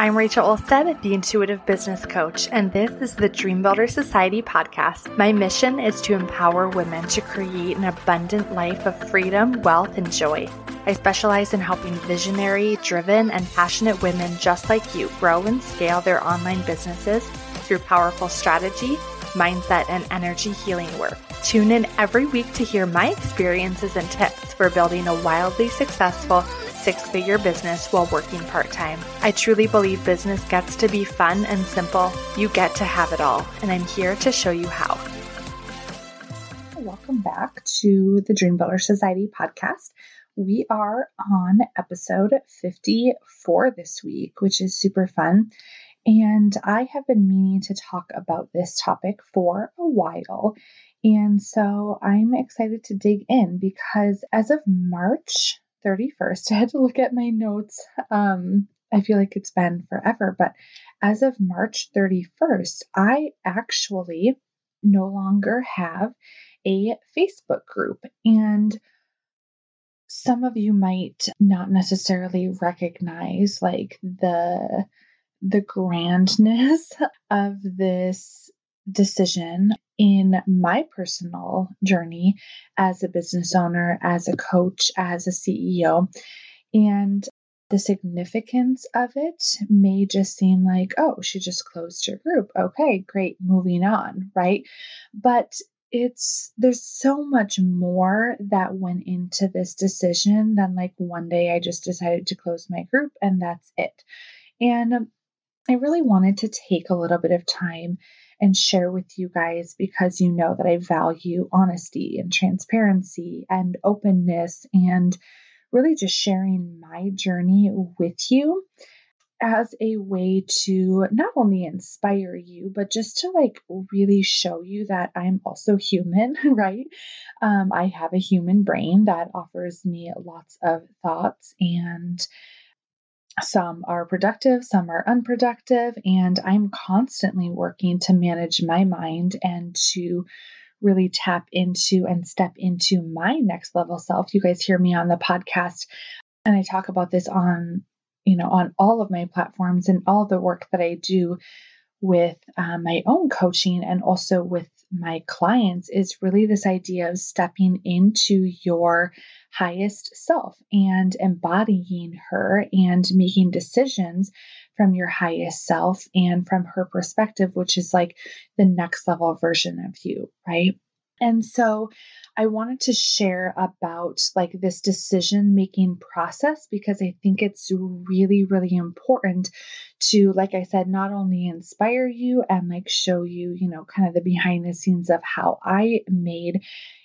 I'm Rachel Olstad, the Intuitive Business Coach, and this is the Dream Builder Society podcast. My mission is to empower women to create an abundant life of freedom, wealth, and joy. I specialize in helping visionary, driven, and passionate women just like you grow and scale their online businesses through powerful strategy, mindset, and energy healing work. Tune in every week to hear my experiences and tips for building a wildly successful six figure business while working part time. I truly believe business gets to be fun and simple. You get to have it all, and I'm here to show you how. Welcome back to the Dream Builder Society podcast. We are on episode 54 this week, which is super fun. And I have been meaning to talk about this topic for a while. And so I'm excited to dig in because as of March 31st. I had to look at my notes. Um, I feel like it's been forever, but as of March 31st, I actually no longer have a Facebook group. And some of you might not necessarily recognize like the the grandness of this decision in my personal journey as a business owner, as a coach, as a CEO. And the significance of it may just seem like, oh, she just closed her group. Okay, great, moving on, right? But it's there's so much more that went into this decision than like one day I just decided to close my group and that's it. And I really wanted to take a little bit of time and share with you guys because you know that I value honesty and transparency and openness and really just sharing my journey with you as a way to not only inspire you, but just to like really show you that I'm also human, right? Um, I have a human brain that offers me lots of thoughts and some are productive, some are unproductive, and I'm constantly working to manage my mind and to really tap into and step into my next level self. You guys hear me on the podcast, and I talk about this on, you know, on all of my platforms and all the work that I do with uh, my own coaching and also with my clients is really this idea of stepping into your highest self and embodying her and making decisions from your highest self and from her perspective, which is like the next level version of you, right? And so I wanted to share about like this decision making process because I think it's really, really important to, like I said, not only inspire you and like show you, you know, kind of the behind the scenes of how I made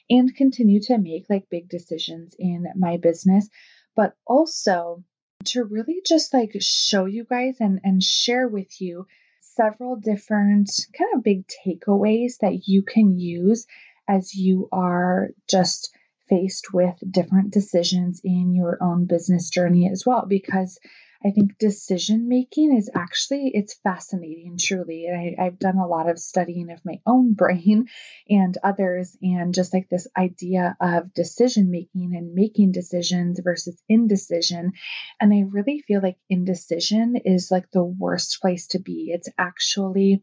and continue to make like big decisions in my business, but also to really just like show you guys and, and share with you several different kind of big takeaways that you can use as you are just faced with different decisions in your own business journey as well because I think decision making is actually it's fascinating truly. I, I've done a lot of studying of my own brain and others and just like this idea of decision making and making decisions versus indecision. And I really feel like indecision is like the worst place to be. It's actually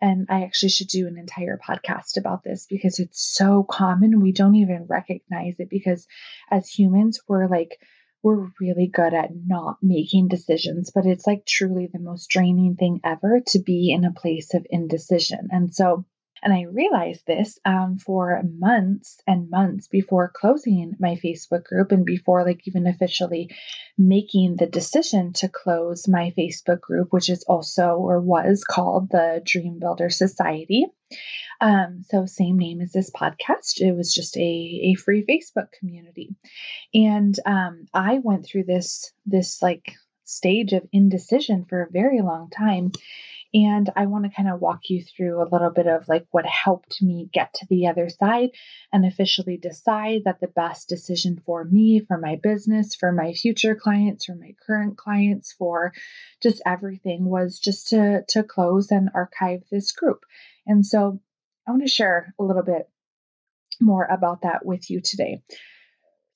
and I actually should do an entire podcast about this because it's so common. We don't even recognize it because as humans, we're like, we're really good at not making decisions, but it's like truly the most draining thing ever to be in a place of indecision. And so and I realized this um, for months and months before closing my Facebook group and before, like, even officially making the decision to close my Facebook group, which is also or was called the Dream Builder Society. Um, so, same name as this podcast. It was just a, a free Facebook community. And um, I went through this, this like stage of indecision for a very long time and I want to kind of walk you through a little bit of like what helped me get to the other side and officially decide that the best decision for me, for my business, for my future clients, for my current clients, for just everything was just to, to close and archive this group. And so I want to share a little bit more about that with you today.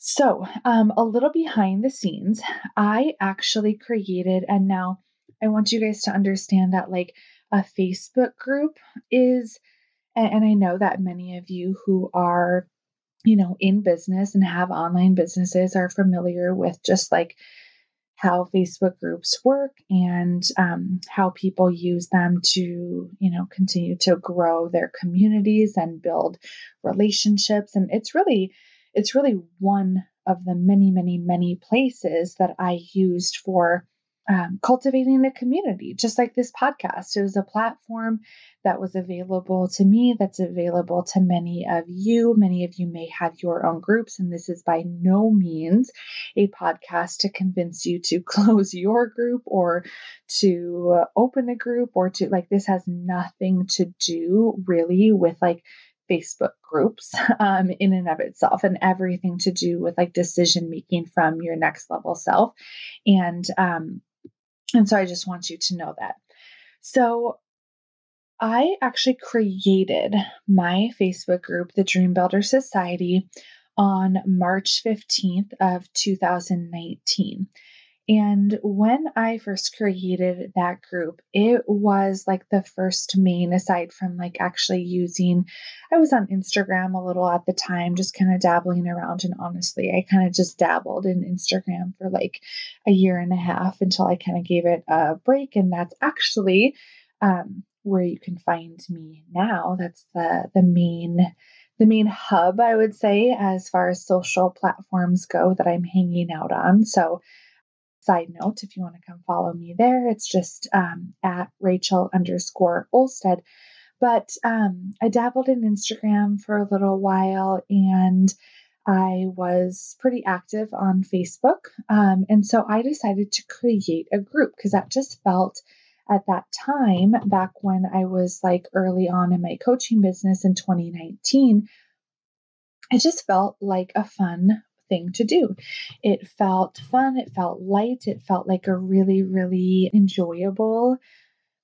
So, um, a little behind the scenes, I actually created, and now I want you guys to understand that like a Facebook group is, and, I know that many of you who are, you know, in business and have online businesses are familiar with just like how Facebook groups work and um, how people use them to, you know, continue to grow their communities and build relationships. And it's really, it's really one of the many, many, many places that I used for um, cultivating a community, just like this podcast. It was a platform that was available to me, that's available to many of you. Many of you may have your own groups, and this is by no means a podcast to convince you to close your group or to open a group or to like this has nothing to do really with like Facebook groups um, in and of itself, and everything to do with like decision making from your next level self. And um, and so I just want you to know that. So I actually created my Facebook group, the Dream Builder Society, on March 15th of 2019. And when I first created that group, it was like the first main, aside from like actually using, I was on Instagram a little at the time, just kind of dabbling around. And honestly, I kind of just dabbled in Instagram for like a year and a half until I kind of gave it a break. And that's actually um, where you can find me now. That's the, the main the main hub, I would say, as far as social platforms go that I'm hanging out on. So Side note, if you want to come follow me there, it's just um, at Rachel underscore Olstad. But um, I dabbled in Instagram for a little while and I was pretty active on Facebook. Um, and so I decided to create a group because that just felt at that time, back when I was like early on in my coaching business in 2019, it just felt like a fun thing to do. It felt fun, it felt light, it felt like a really, really enjoyable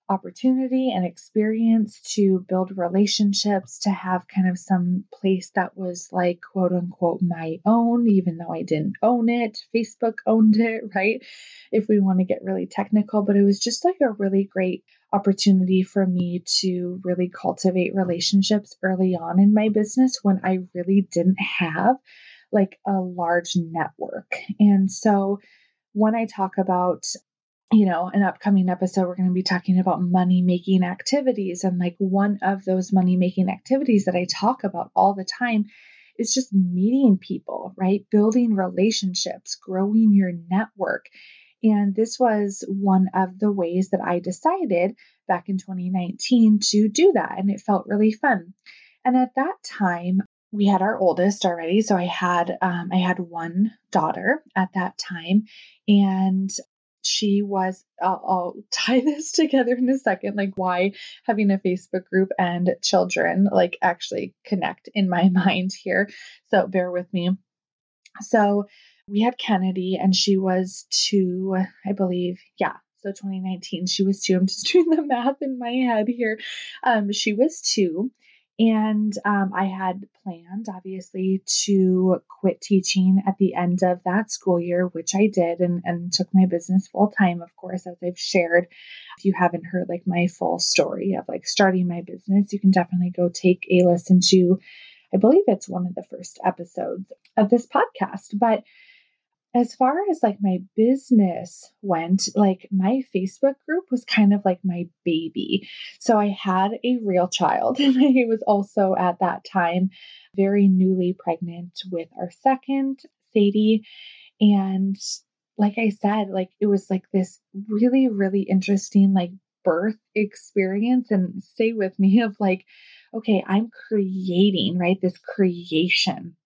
opportunity and experience to build relationships, to have kind of some place that was like quote unquote my own, even though I didn't own it. Facebook owned it, right? If we want to get really technical, but it was just like a really great opportunity for me to really cultivate relationships early on in my business when I really didn't have like a large network. And so when I talk about you know, an upcoming episode, we're going to be talking about money making activities. And like one of those money making activities that I talk about all the time is just meeting people, right? Building relationships, growing your network. And this was one of the ways that I decided back in 2019 to do that. And it felt really fun. And at that time, we had our oldest already so i had um, i had one daughter at that time and she was I'll, I'll tie this together in a second like why having a facebook group and children like actually connect in my mind here so bear with me. So we had kennedy and she was two i believe yeah so 2019 she was two i'm just doing the math in my head here. Um she was two and um, I had planned, obviously, to quit teaching at the end of that school year, which I did, and, and took my business full time, of course, as I've shared. If you haven't heard like my full story of like starting my business, you can definitely go take a listen to, I believe it's one of the first episodes of this podcast. But as far as like my business went, like my Facebook group was kind of like my baby. So I had a real child, and I was also at that time very newly pregnant with our second, Sadie. And like I said, like it was like this really, really interesting, like birth experience. And stay with me of like, okay, I'm creating, right? This creation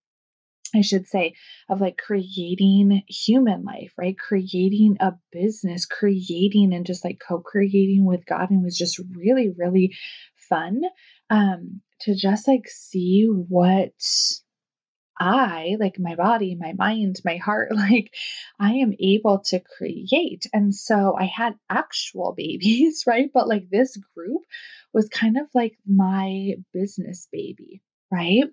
I should say, of like creating human life, right? Creating a business, creating and just like co creating with God. And was just really, really fun um, to just like see what I, like my body, my mind, my heart, like I am able to create. And so I had actual babies, right? But like this group was kind of like my business baby, right?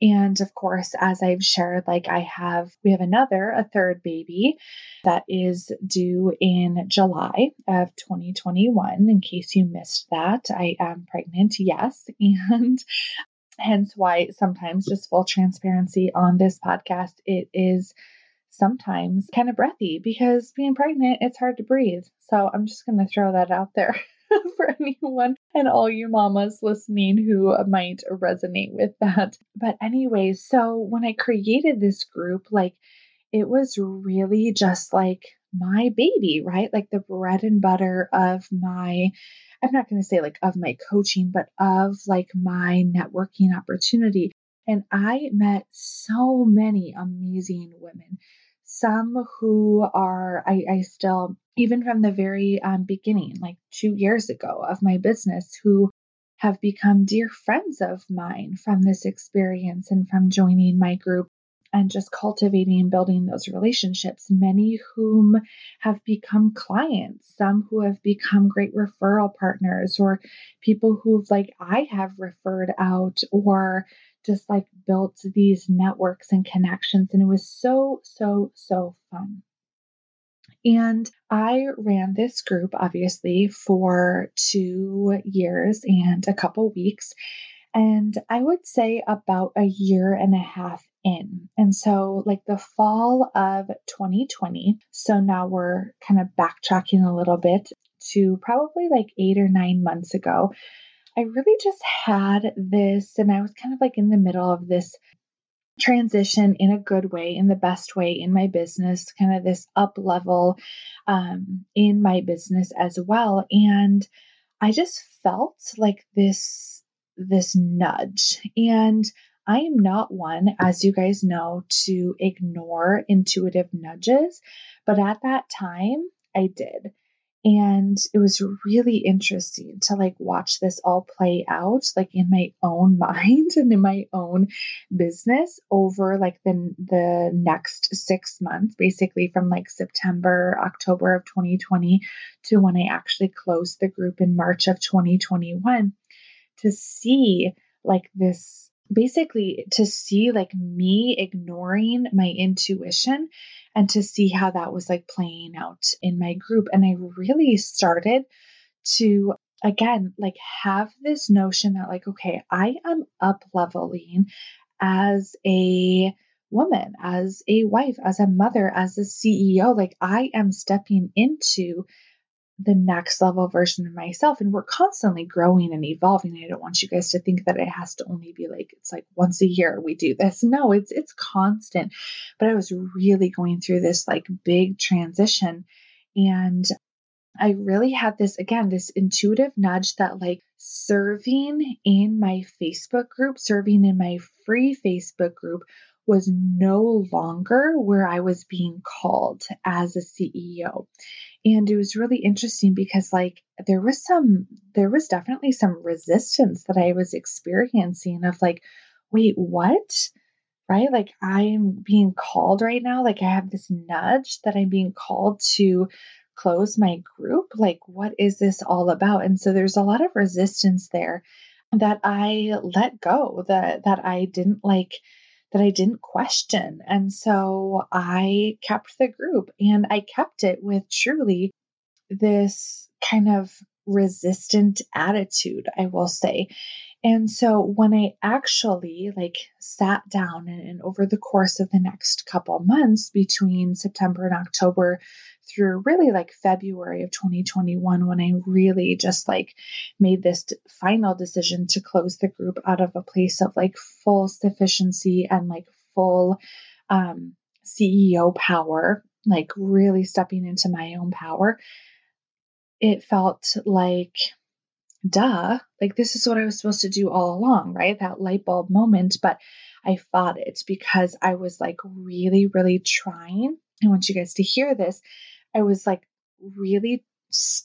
And of course, as I've shared, like I have, we have another, a third baby that is due in July of 2021. In case you missed that, I am pregnant, yes. And hence why sometimes just full transparency on this podcast, it is sometimes kind of breathy because being pregnant, it's hard to breathe. So I'm just going to throw that out there. for anyone and all you mamas listening who might resonate with that. But, anyways, so when I created this group, like it was really just like my baby, right? Like the bread and butter of my, I'm not going to say like of my coaching, but of like my networking opportunity. And I met so many amazing women some who are I, I still even from the very um, beginning like two years ago of my business who have become dear friends of mine from this experience and from joining my group and just cultivating and building those relationships. Many whom have become clients, some who have become great referral partners, or people who've, like I have referred out, or just like built these networks and connections. And it was so, so, so fun. And I ran this group obviously for two years and a couple weeks. And I would say about a year and a half in. And so, like the fall of 2020, so now we're kind of backtracking a little bit to probably like eight or nine months ago. I really just had this, and I was kind of like in the middle of this transition in a good way, in the best way in my business, kind of this up level um, in my business as well. And I just felt like this this nudge and I am not one, as you guys know, to ignore intuitive nudges, but at that time I did. And it was really interesting to like watch this all play out like in my own mind and in my own business over like the the next 6 months basically from like September, October of 2020 to when I actually closed the group in March of 2021 to see like this basically to see like me ignoring my intuition and to see how that was like playing out in my group. And I really started to again like have this notion that like okay i am up leveling as a woman as a wife as a mother as a ceo like i am stepping into the next level version of myself and we're constantly growing and evolving. I don't want you guys to think that it has to only be like it's like once a year we do this. No it's it's constant. But i was really going through this like big transition and i really had this again this intuitive nudge that like serving in my facebook group serving in my free facebook group was no longer where I was being called as a CEO. And it was really interesting because like there was some there was definitely some resistance that I was experiencing of like wait, what? Right? Like I'm being called right now, like I have this nudge that I'm being called to close my group. Like what is this all about? And so there's a lot of resistance there that I let go, that that I didn't like that I didn't question. And so I kept the group and I kept it with truly this kind of resistant attitude, I will say. And so when I actually like sat down and, and, over the course of the next couple months between September and October through really like February of 2021 when I really just like made this final decision to close the group out of a place of like full sufficiency and like full um, CEO power, like really stepping into my own power. It felt like duh, like this is what I was supposed to do all along, right? That light bulb moment. But I fought it because I was like really, really trying. I want you guys to hear this. I was like really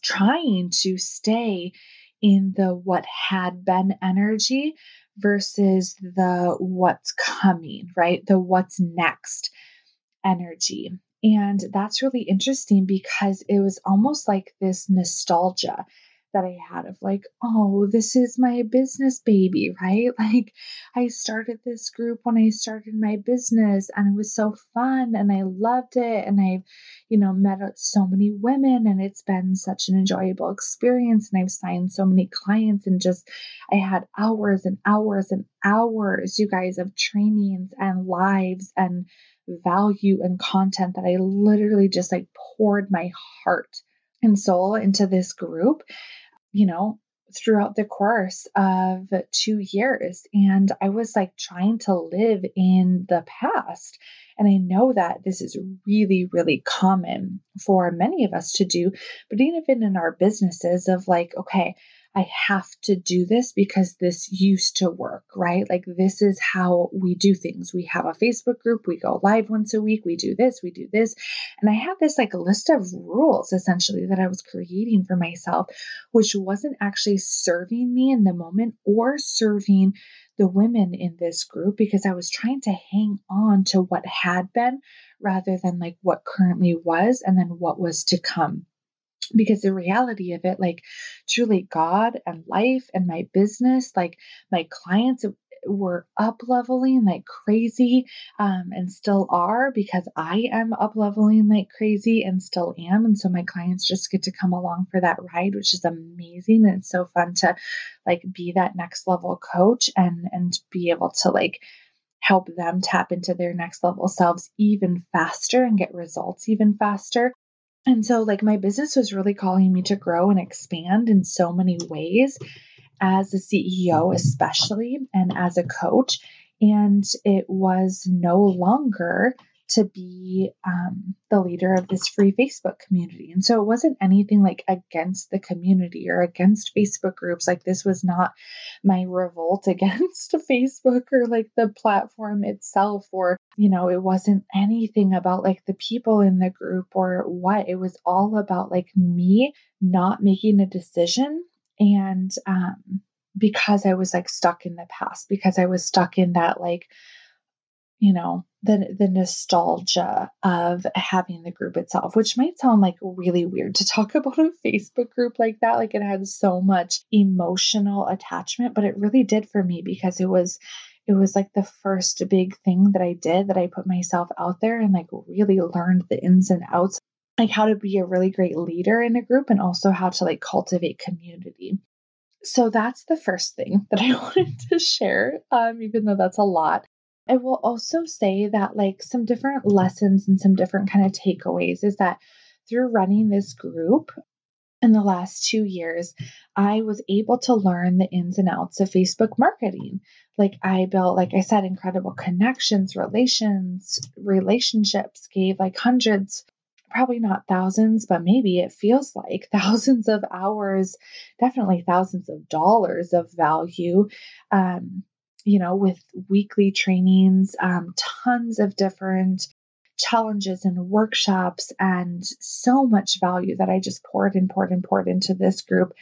trying to stay in the what had been energy versus the what's coming, right? The what's next energy. And that's really interesting because it was almost like this nostalgia that I had of like, oh, this is my business baby, right? Like, I started this group when I started my business and it was so fun and I loved it. And I've, you know, met uh, so many women and it's been such an enjoyable experience. And I've signed so many clients and just, I had hours and hours and hours, you guys, of trainings and lives and value and content that I literally just like poured my heart and soul into this group you know, throughout the course of two years. And I was like trying to live in the past. And I know that this is really, really common for many of us to do, but even in our businesses, of like, okay, I have to do this because this used to work, right? Like, this is how we do things. We have a Facebook group, we go live once a week, we do this, we do this. And I had this like list of rules essentially that I was creating for myself, which wasn't actually serving me in the moment or serving the women in this group because I was trying to hang on to what had been rather than like what currently was and then what was to come because the reality of it like truly god and life and my business like my clients were up leveling like crazy um, and still are because i am up leveling like crazy and still am and so my clients just get to come along for that ride which is amazing and it's so fun to like be that next level coach and and be able to like help them tap into their next level selves even faster and get results even faster and so, like, my business was really calling me to grow and expand in so many ways as a CEO, mm-hmm. especially, and as a coach. And it was no longer to be um, the leader of this free Facebook community. And so it wasn't anything like against the community or against Facebook groups. Like this was not my revolt against Facebook or like the platform itself, or, you know, it wasn't anything about like the people in the group or what. It was all about like me not making a decision and, um, because I was like stuck in the past, because I was stuck in that like, you know the the nostalgia of having the group itself which might sound like really weird to talk about a facebook group like that like it had so much emotional attachment but it really did for me because it was it was like the first big thing that I did that I put myself out there and like really learned the ins and outs like how to be a really great leader in a group and also how to like cultivate community so that's the first thing that I wanted to share, um, even though that's a lot. I will also say that, like, some different lessons and some different kind of takeaways is that through running this group in the last two years, I was able to learn the ins and outs of Facebook marketing. Like, I built, like I said, incredible connections, relations, relationships, gave like hundreds probably not thousands, but maybe it feels like thousands of hours, definitely thousands of dollars of value um, you know, with weekly trainings, um, tons of different challenges and workshops, and so much value that I just poured and poured and poured into this group.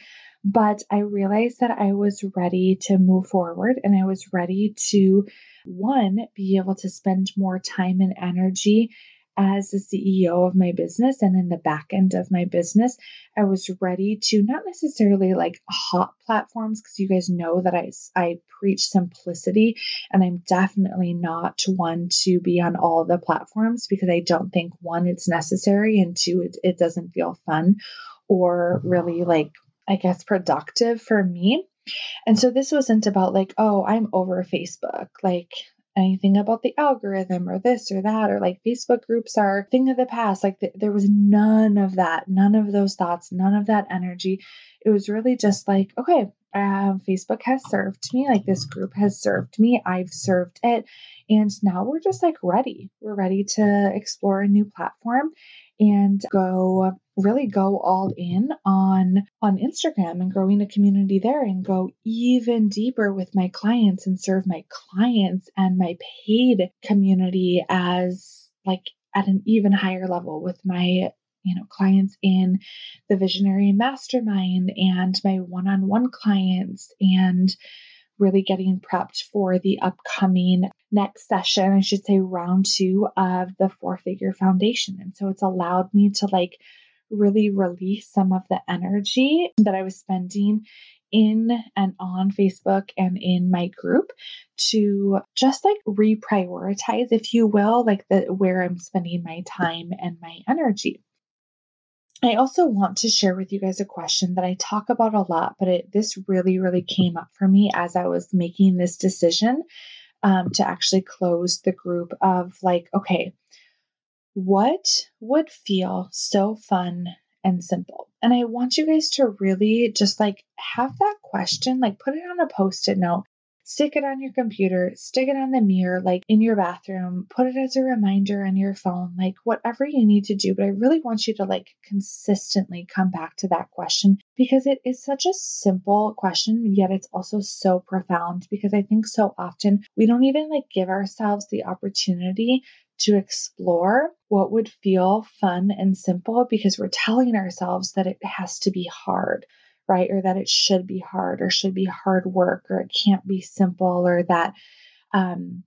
But I realized that I was ready to move forward and I was ready to, one, be able to spend more time and energy as the CEO of my business and in the back end of my business, I was ready to not necessarily like hot platforms because you guys know that I, I preach simplicity and I'm definitely not one to be on all the platforms because I don't think one, it's necessary and two, it, it doesn't feel fun or really like, I guess, productive for me. And so this wasn't about like, oh, I'm over Facebook. Like, anything about the algorithm or this or that or like Facebook groups are thing of the past. Like th- there was none of that, none of those thoughts, none of that energy. It was really just like, okay, um, Facebook has served me, like this group has served me, I've served it, and now we're just like ready. We're ready to explore a new platform and go really go all in on on Instagram and growing a community there and go even deeper with my clients and serve my clients and my paid community as like at an even higher level with my you know clients in the visionary mastermind and my one-on-one clients and really getting prepped for the upcoming next session, I should say round two of the four figure foundation. And so it's allowed me to like really release some of the energy that I was spending in and on Facebook and in my group to just like reprioritize, if you will, like the where I'm spending my time and my energy. I also want to share with you guys a question that I talk about a lot, but it, this really, really came up for me as I was making this decision um, to actually close the group of like, okay, what would feel so fun and simple? And I want you guys to really just like have that question, like put it on a post it note stick it on your computer, stick it on the mirror, like in your bathroom, put it as a reminder on your phone, like whatever you need to do. But I really want you to like consistently come back to that question because it is such a simple question, yet it's also so profound because I think so often we don't even like give ourselves the opportunity to explore what would feel fun and simple because we're telling ourselves that it has to be hard right? Or that it should be hard or should be hard work or it can't be simple or that, um,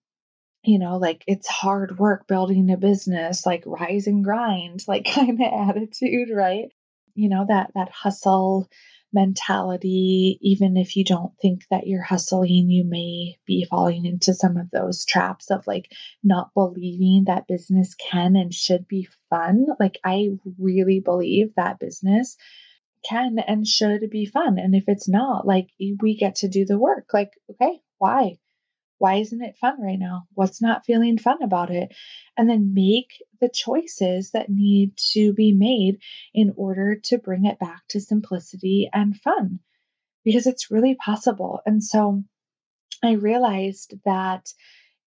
you know, like it's hard work building a business, like rise and grind, like kind of attitude, right? You know, that, that hustle mentality, even if you don't think that you're hustling, you may be falling into some of those traps of like not believing that business can and should be fun. Like, I really believe that business can and should be fun. And if it's not, like we get to do the work. Like, okay, why? Why isn't it fun right now? What's not feeling fun about it? And then make the choices that need to be made in order to bring it back to simplicity and fun because it's really possible. And so I realized that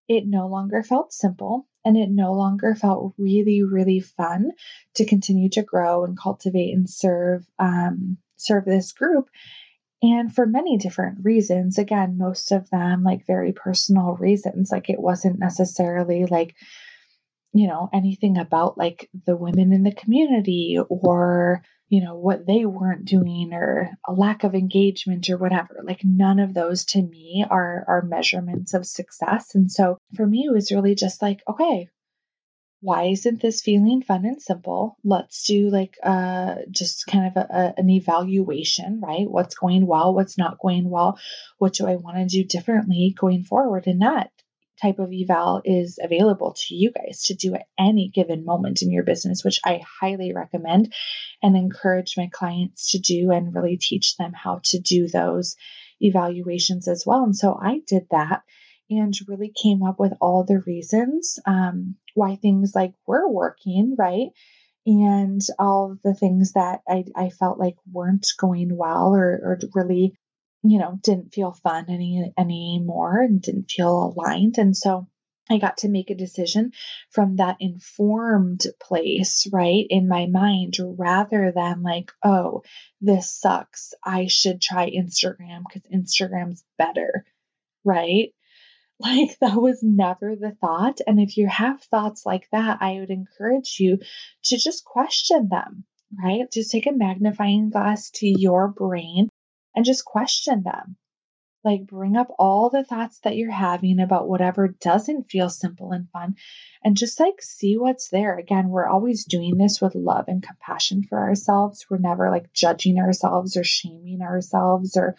it no longer felt simple and it no longer felt really, really fun to continue to grow and cultivate and serve um, serve this group. And for many different reasons, again, most of them like very personal reasons. Like it wasn't necessarily like, you know, anything about like the women in the community or you know, what they weren't doing or a lack of engagement or whatever. Like none of those to me are are measurements of success. And so for me it was really just like, okay, why isn't this feeling fun and simple? Let's do like uh just kind of a, a, an evaluation, right? What's going well, what's not going well, what do I want to do differently going forward? And that type of eval is available to you guys to do at any given moment in your business, which I highly recommend and encourage my clients to do and really teach them how to do those evaluations as well. And so I did that and really came up with all the reasons um, why things like were working, right? And all the things that I, I felt like weren't going well or, or really you know, didn't feel fun any anymore and didn't feel aligned. And so I got to make a decision from that informed place, right, in my mind, rather than like, oh, this sucks. I should try Instagram because Instagram's better, right? Like, that was never the thought. And if you have thoughts like that, I would encourage you to just question them, right? Just take a magnifying glass to your brain and just question them. Like, bring up all the thoughts that you're having about whatever doesn't feel simple and fun, and just like see what's there. Again, we're always doing this with love and compassion for ourselves. We're never like judging ourselves or shaming ourselves or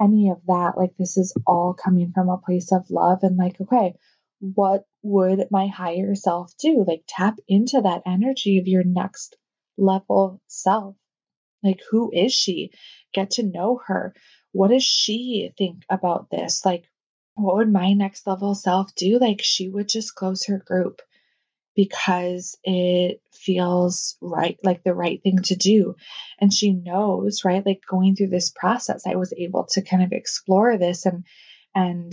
any of that. Like, this is all coming from a place of love and like, okay, what would my higher self do? Like, tap into that energy of your next level self. Like, who is she? Get to know her. What does she think about this? Like, what would my next level self do? Like, she would just close her group because it feels right, like the right thing to do. And she knows, right? Like going through this process, I was able to kind of explore this and, and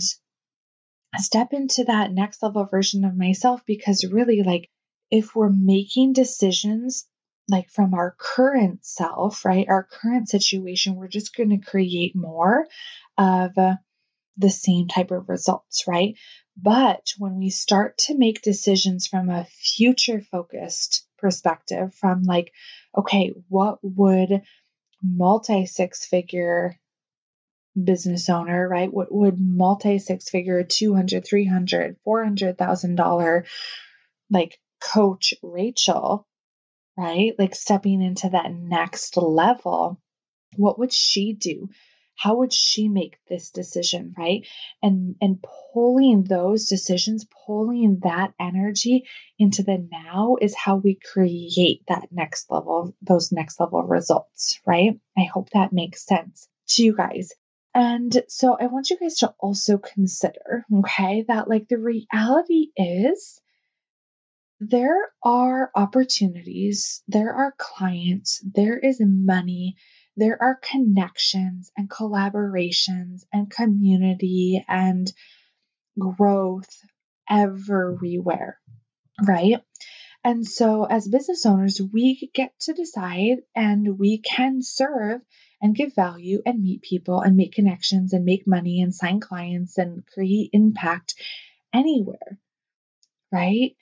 step into that next level version of myself because really, like, if we're making decisions like from our current self, right? Our current situation, we're just going to create more of uh, the same type of results, right? But when we start to make decisions from a future focused perspective, from like, okay, what would multi six figure business owner, right? What would multi six figure 200, 300, 400,000 dollar like coach Rachel right? Like stepping into that next level. What would she do? How would she make this decision, right? And and pulling those decisions, pulling that energy into the now is how we create that next level, those next level results, right? I hope that makes sense to you guys. And so I want you guys to also consider, okay, that like the reality is there are opportunities, there are clients, there is money, there are connections and collaborations and community and growth everywhere, right? And so, as business owners, we get to decide and we can serve and give value and meet people and make connections and make money and sign clients and create impact anywhere, right?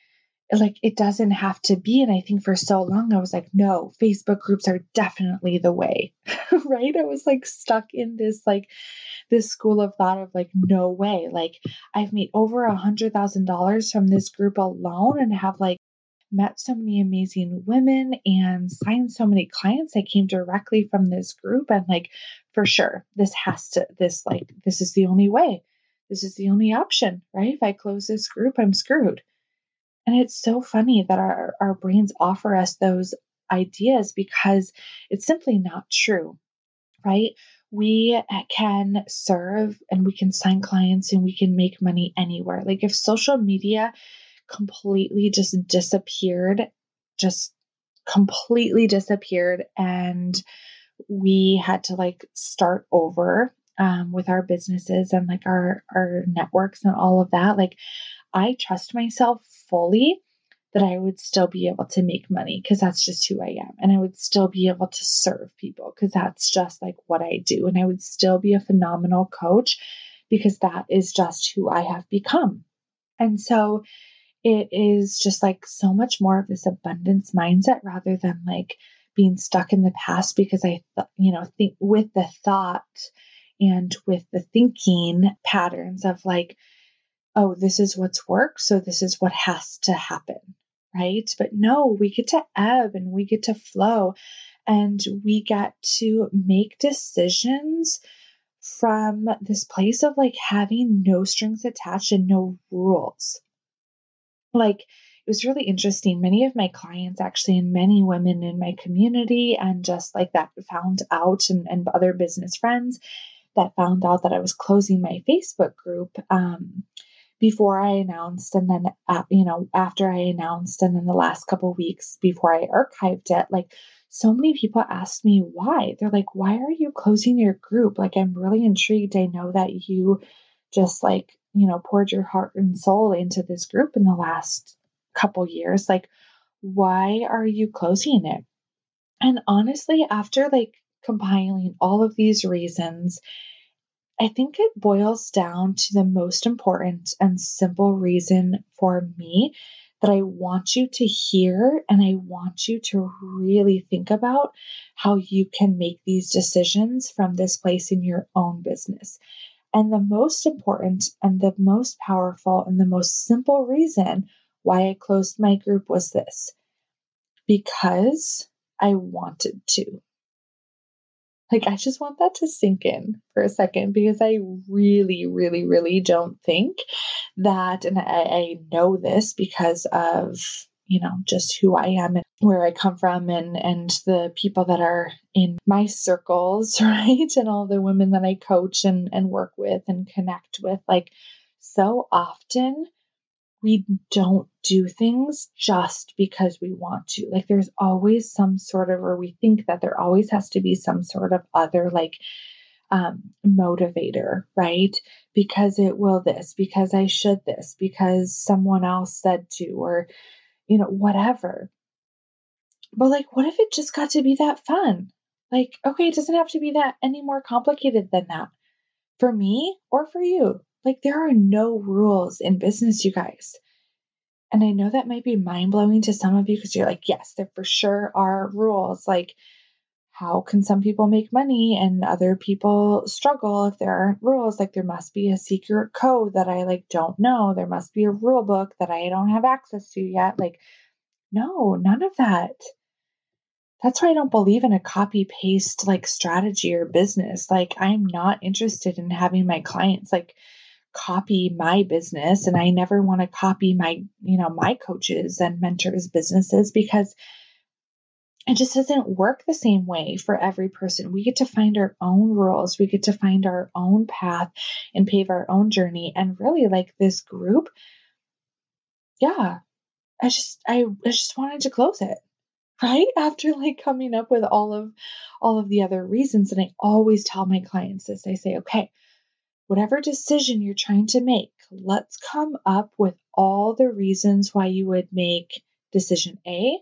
Like it doesn't have to be. And I think for so long I was like, no, Facebook groups are definitely the way, right? I was like stuck in this like this school of thought of like, no way. Like I've made over a hundred thousand dollars from this group alone and have like met so many amazing women and signed so many clients that came directly from this group. And like for sure, this has to this like this is the only way. This is the only option, right? If I close this group, I'm screwed. And it's so funny that our, our brains offer us those ideas because it's simply not true, right? We can serve and we can sign clients and we can make money anywhere. Like if social media completely just disappeared, just completely disappeared, and we had to like start over um, with our businesses and like our our networks and all of that, like I trust myself fully that I would still be able to make money because that's just who I am. And I would still be able to serve people because that's just like what I do. And I would still be a phenomenal coach because that is just who I have become. And so it is just like so much more of this abundance mindset rather than like being stuck in the past because I, th- you know, think with the thought and with the thinking patterns of like, oh, this is what's worked, so this is what has to happen, right? But no, we get to ebb and we get to flow and we get to make decisions from this place of like having no strings attached and no rules. Like, it was really interesting. Many of my clients, actually, and many women in my community, and just like that, found out, and, and other business friends that found out that I was closing my Facebook group. Um, before I announced, and then uh, you know after I announced, and then the last couple weeks before I archived it, like so many people asked me why. They're like, "Why are you closing your group?" Like I'm really intrigued. I know that you just like you know poured your heart and soul into this group in the last couple years. Like, why are you closing it? And honestly, after like compiling all of these reasons I think it boils down to the most important and simple reason for me that I want you to hear and I want you to really think about how you can make these decisions from this place in your own business. And the most important and the most powerful and the most simple reason why I closed my group was this because I wanted to. Like, I just want that to sink in for a second because I really, really, really don't think that, and I, I know this because of, you know, just who I am and where I come from and, and the people that are in my circles, right? And all the women that I coach and, and work with and connect with. Like, so often we don't do things just because we want to. Like there's always some sort of, or we think that there always has to be some sort of other like um, motivator, right? Because it will this, because I should this, because someone else said to, or, you know, whatever. But like, what if it just got to be that fun? Like, okay, it doesn't have to be that any more complicated than that for me or for you. Like, there are no rules in business, you guys. And I know that might be mind blowing to some of you because you're like, yes, there for sure are rules. Like, how can some people make money and other people struggle if there aren't rules? Like, there must be a secret code that I like don't know. There must be a rule book that I don't have access to yet. Like, no, none of that. that's why I don't believe in a copy paste like strategy or business. Like I'm not interested in having my clients like copy my business and I never want to copy my, you know, my coaches and mentors businesses because it just doesn't work the same way for every person. We get to find our own rules. We get to find our own path and pave our own journey. And really like this group, yeah, I just I, I just wanted to close it right after like coming up with all of all of the other reasons and i always tell my clients this i say okay whatever decision you're trying to make let's come up with all the reasons why you would make decision a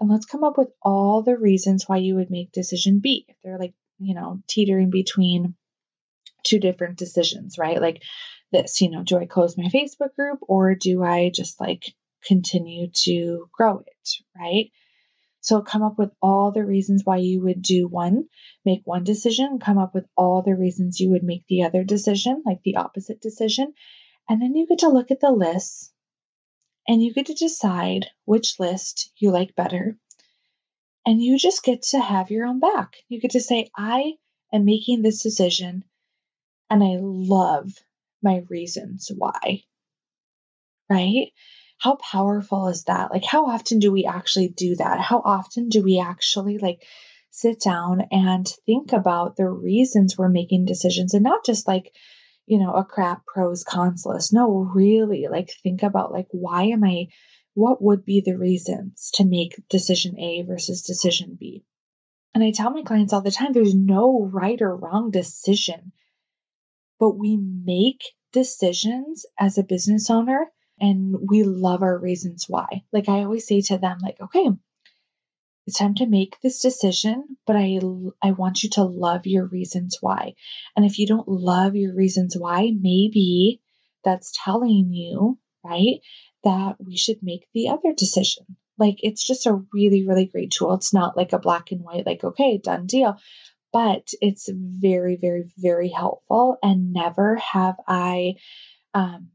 and let's come up with all the reasons why you would make decision b. If they're like you know teetering between two different decisions right? Like this you know do i close my facebook group or do i just like continue to grow it right so come up with all the reasons why you would do one, make one decision, come up with all the reasons you would make the other decision, like the opposite decision. And then you get to look at the lists and you get to decide which list you like better. And you just get to have your own back. You get to say, I am making this decision and I love my reasons why. Right? How powerful is that? Like, how often do we actually do that? How often do we actually like sit down and think about the reasons we're making decisions and not just like, you know, a crap pros cons list. No, really, like, think about like, why am I, what would be the reasons to make decision A versus decision B? And I tell my clients all the time there's no right or wrong decision, but we make decisions as a business owner and we love our reasons why. Like I always say to them like, okay, it's time to make this decision, but I I want you to love your reasons why. And if you don't love your reasons why, maybe that's telling you, right, that we should make the other decision. Like it's just a really really great tool. It's not like a black and white like okay, done deal. But it's very very very helpful and never have I um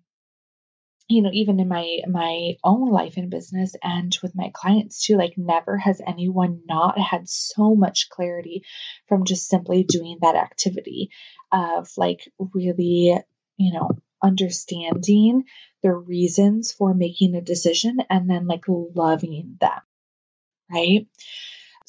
you know even in my my own life and business and with my clients too like never has anyone not had so much clarity from just simply doing that activity of like really you know understanding the reasons for making a decision and then like loving them right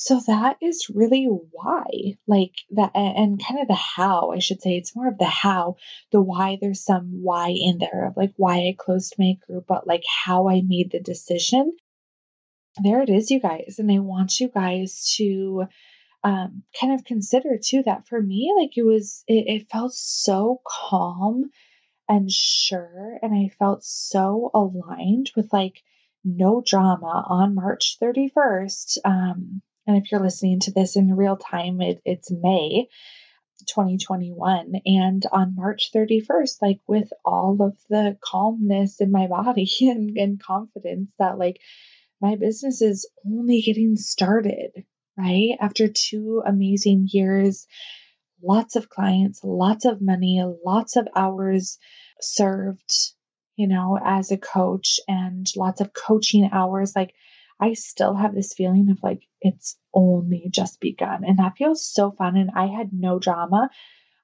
so that is really why, like that, and kind of the how, I should say. It's more of the how, the why. There's some why in there of like why I closed my group, but like how I made the decision. There it is, you guys. And I want you guys to um, kind of consider too that for me, like it was, it, it felt so calm and sure. And I felt so aligned with like, no drama on March 31st. Um, and if you're listening to this in real time, it, it's May 2021. And on March 31st, like with all of the calmness in my body and, and confidence that like my business is only getting started, right? After two amazing years, lots of clients, lots of money, lots of hours served, you know, as a coach and lots of coaching hours. Like I still have this feeling of like it's only just begun. And that feels so fun. And I had no drama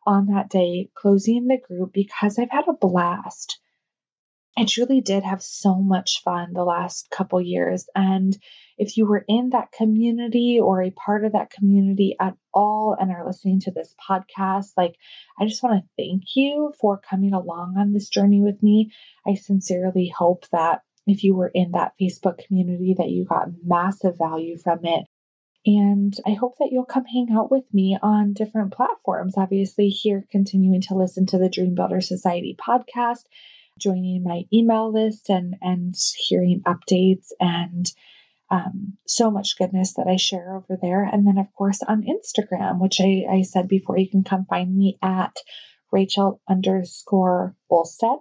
on that day closing the group because I've had a blast. I truly did have so much fun the last couple years. And if you were in that community or a part of that community at all and are listening to this podcast, like I just want to thank you for coming along on this journey with me. I sincerely hope that if you were in that Facebook community, that you got massive value from it. And I hope that you'll come hang out with me on different platforms. Obviously, here continuing to listen to the Dream Builder Society podcast, joining my email list, and and hearing updates and um, so much goodness that I share over there. And then, of course, on Instagram, which I, I said before, you can come find me at Rachel underscore Olstad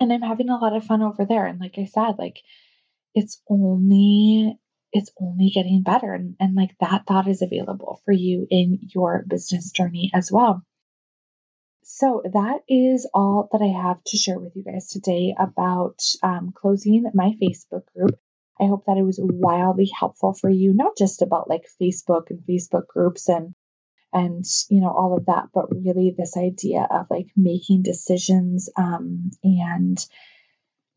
and I'm having a lot of fun over there. And like I said, like it's only it's only getting better and, and like that thought is available for you in your business journey as well. So that is all that I have to share with you guys today about um, closing my Facebook group. I hope that it was wildly helpful for you, not just about like Facebook and Facebook groups and and you know all of that but really this idea of like making decisions um, and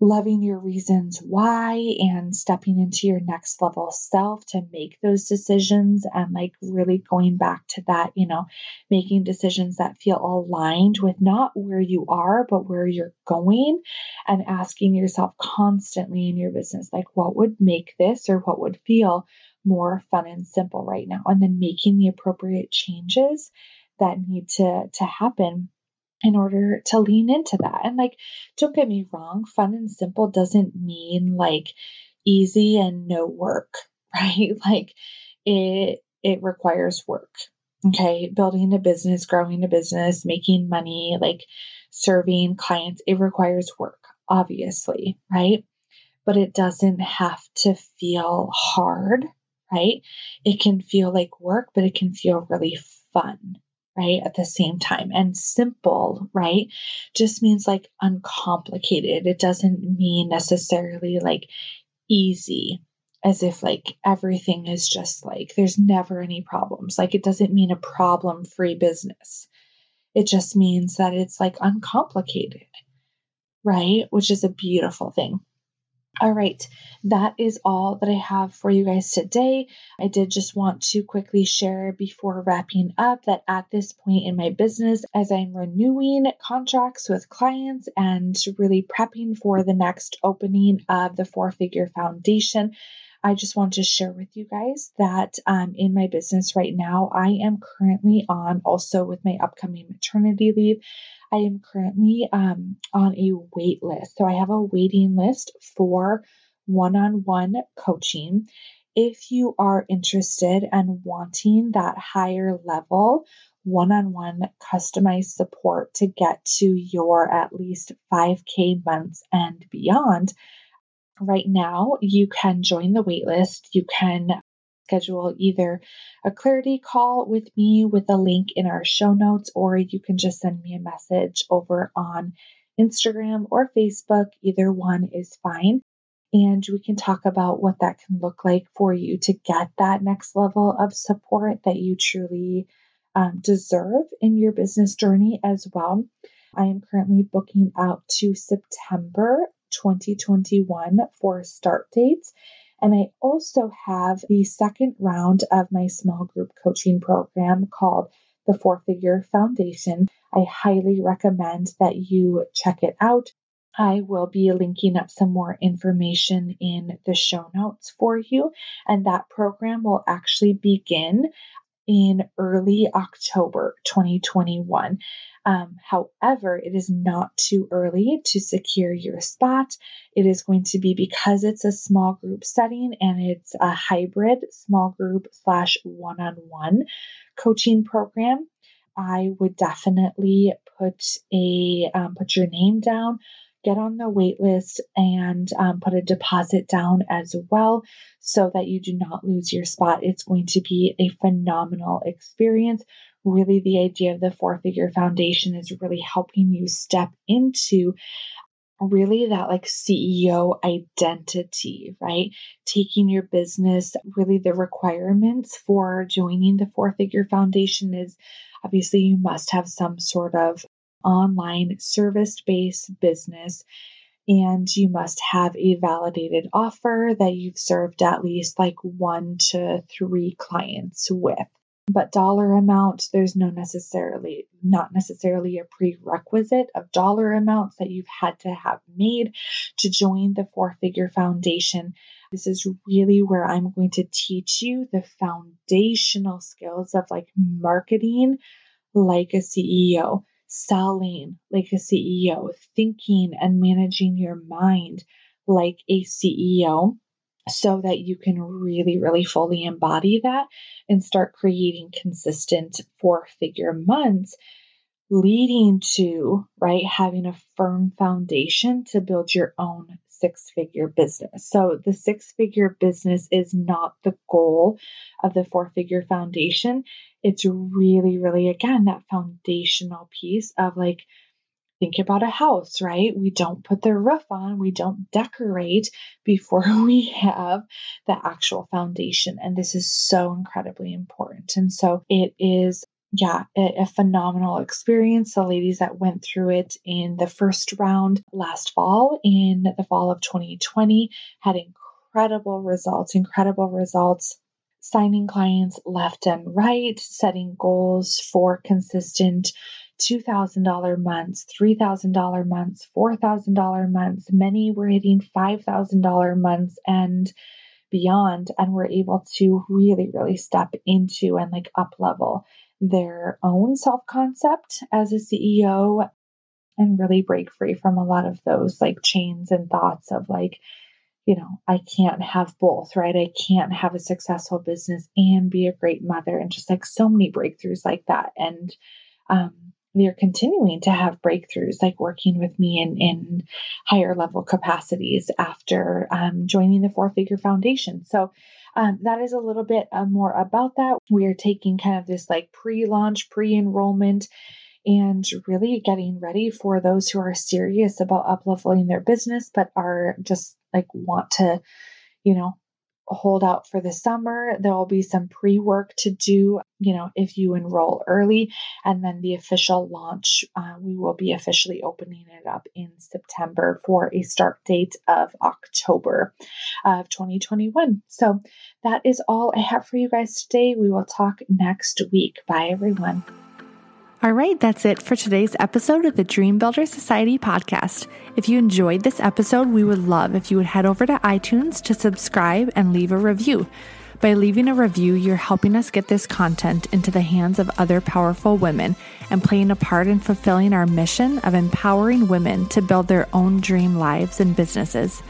loving your reasons why and stepping into your next level self to make those decisions and like really going back to that, you know, making decisions that feel aligned with not where you are, but where you're going and asking yourself constantly in your business, like, what would make this or what would feel more fun and simple right now? And then making the appropriate changes that need to, to happen in order to lean into that. And like, don't get me wrong, fun and simple doesn't mean like easy and no work, right? Like it it requires work. Okay, building a business, growing a business, making money, like serving clients, it requires work, obviously, right? But it doesn't have to feel hard, right? It can feel like work, but it can feel really fun right? At the same time. And simple, right? Just means like uncomplicated. It doesn't mean necessarily like easy, as if like everything is just like there's never any problems. Like it doesn't mean a problem free business. It just means that it's like uncomplicated, right? Which is a beautiful thing. All right, that is all that I have for you guys today. I did just want to quickly share before wrapping up that at this point in my business, as I'm renewing contracts with clients and really prepping for the next opening of the four figure foundation, I just want to share with you guys that um, in my business right now, I am currently on also with my upcoming maternity leave. I am currently um, on a wait list. So I have a waiting list for one on one coaching. If you are interested and wanting that higher level one on one customized support to get to your at least 5K months and beyond, right now you can join the waitlist. You can schedule either a clarity call with me with a link in our show notes, or you can just send me a message over on Instagram or Facebook. Either one is fine. And we can talk about what that can look like for you to get that next level of support that you truly um, deserve in your business journey as well. I am currently booking out to September 2021 for start dates. And I also have the second round of my small group coaching program called the Four Figure Foundation. I highly recommend that you check it out. I will be linking up some more information in the show notes for you, and that program will actually begin in early October 2021. Um, however, it is not too early to secure your spot. It is going to be because it's a small group setting and it's a hybrid small group slash one on one coaching program. I would definitely put a um, put your name down get on the wait list and um, put a deposit down as well so that you do not lose your spot. It's going to be a phenomenal experience. Really, the idea of the four figure foundation is really helping you step into really that like CEO identity, right? Taking your business, really the requirements for joining the four figure foundation is obviously you must have some sort of online service based business and you must have a validated offer that you've served at least like one to three clients with. But dollar amount, there's no necessarily, not necessarily a prerequisite of dollar amounts that you've had to have made to join the four figure foundation. This is really where I'm going to teach you the foundational skills of like marketing like a CEO selling like a CEO, thinking and managing your mind like a CEO so that you can really, really fully embody that and start creating consistent four figure months, leading to, right, having a firm foundation to build your own six figure business. So the six figure business is not the goal of the four figure foundation. It's really, really, again, that foundational piece of like think about a house, right? We don't put the roof on, we don't decorate before we have the actual foundation. And this is so incredibly important. And so it is yeah, a, phenomenal experience. The ladies that went through it in the first round last fall, in the fall of 2020, had incredible results, incredible results. Signing clients left and right, setting goals for consistent $2,000 months, $3,000 months, $4,000 months. Many were hitting $5,000 months and beyond, and were able to really, really step into and like up level their own self concept as a CEO and really break free from a lot of those like chains and thoughts of like, you know, I can't have both, right? I can't have a successful business and be a great mother, and just like so many breakthroughs like that. And um, they're continuing to have breakthroughs, like working with me in, in higher level capacities after um, joining the Four Figure Foundation. So um, that is a little bit uh, more about that. We are taking kind of this like pre launch, pre enrollment, and really getting ready for those who are serious about upleveling their business, but are just like want to, you know, hold out for the summer. There will be some pre work to do, you know, if you enroll early. And then the official launch, uh, we will be officially opening it up in September for a start date of October of 2021. So that is all I have for you guys today. We will talk next week. Bye, everyone. All right, that's it for today's episode of the Dream Builder Society podcast. If you enjoyed this episode, we would love if you would head over to iTunes to subscribe and leave a review. By leaving a review, you're helping us get this content into the hands of other powerful women and playing a part in fulfilling our mission of empowering women to build their own dream lives and businesses.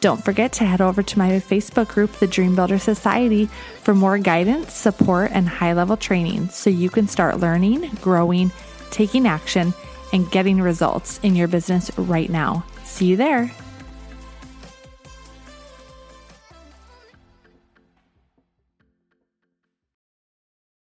Don't forget to head over to my Facebook group, the Dream Builder Society, for more guidance, support, and high level training so you can start learning, growing, taking action, and getting results in your business right now. See you there.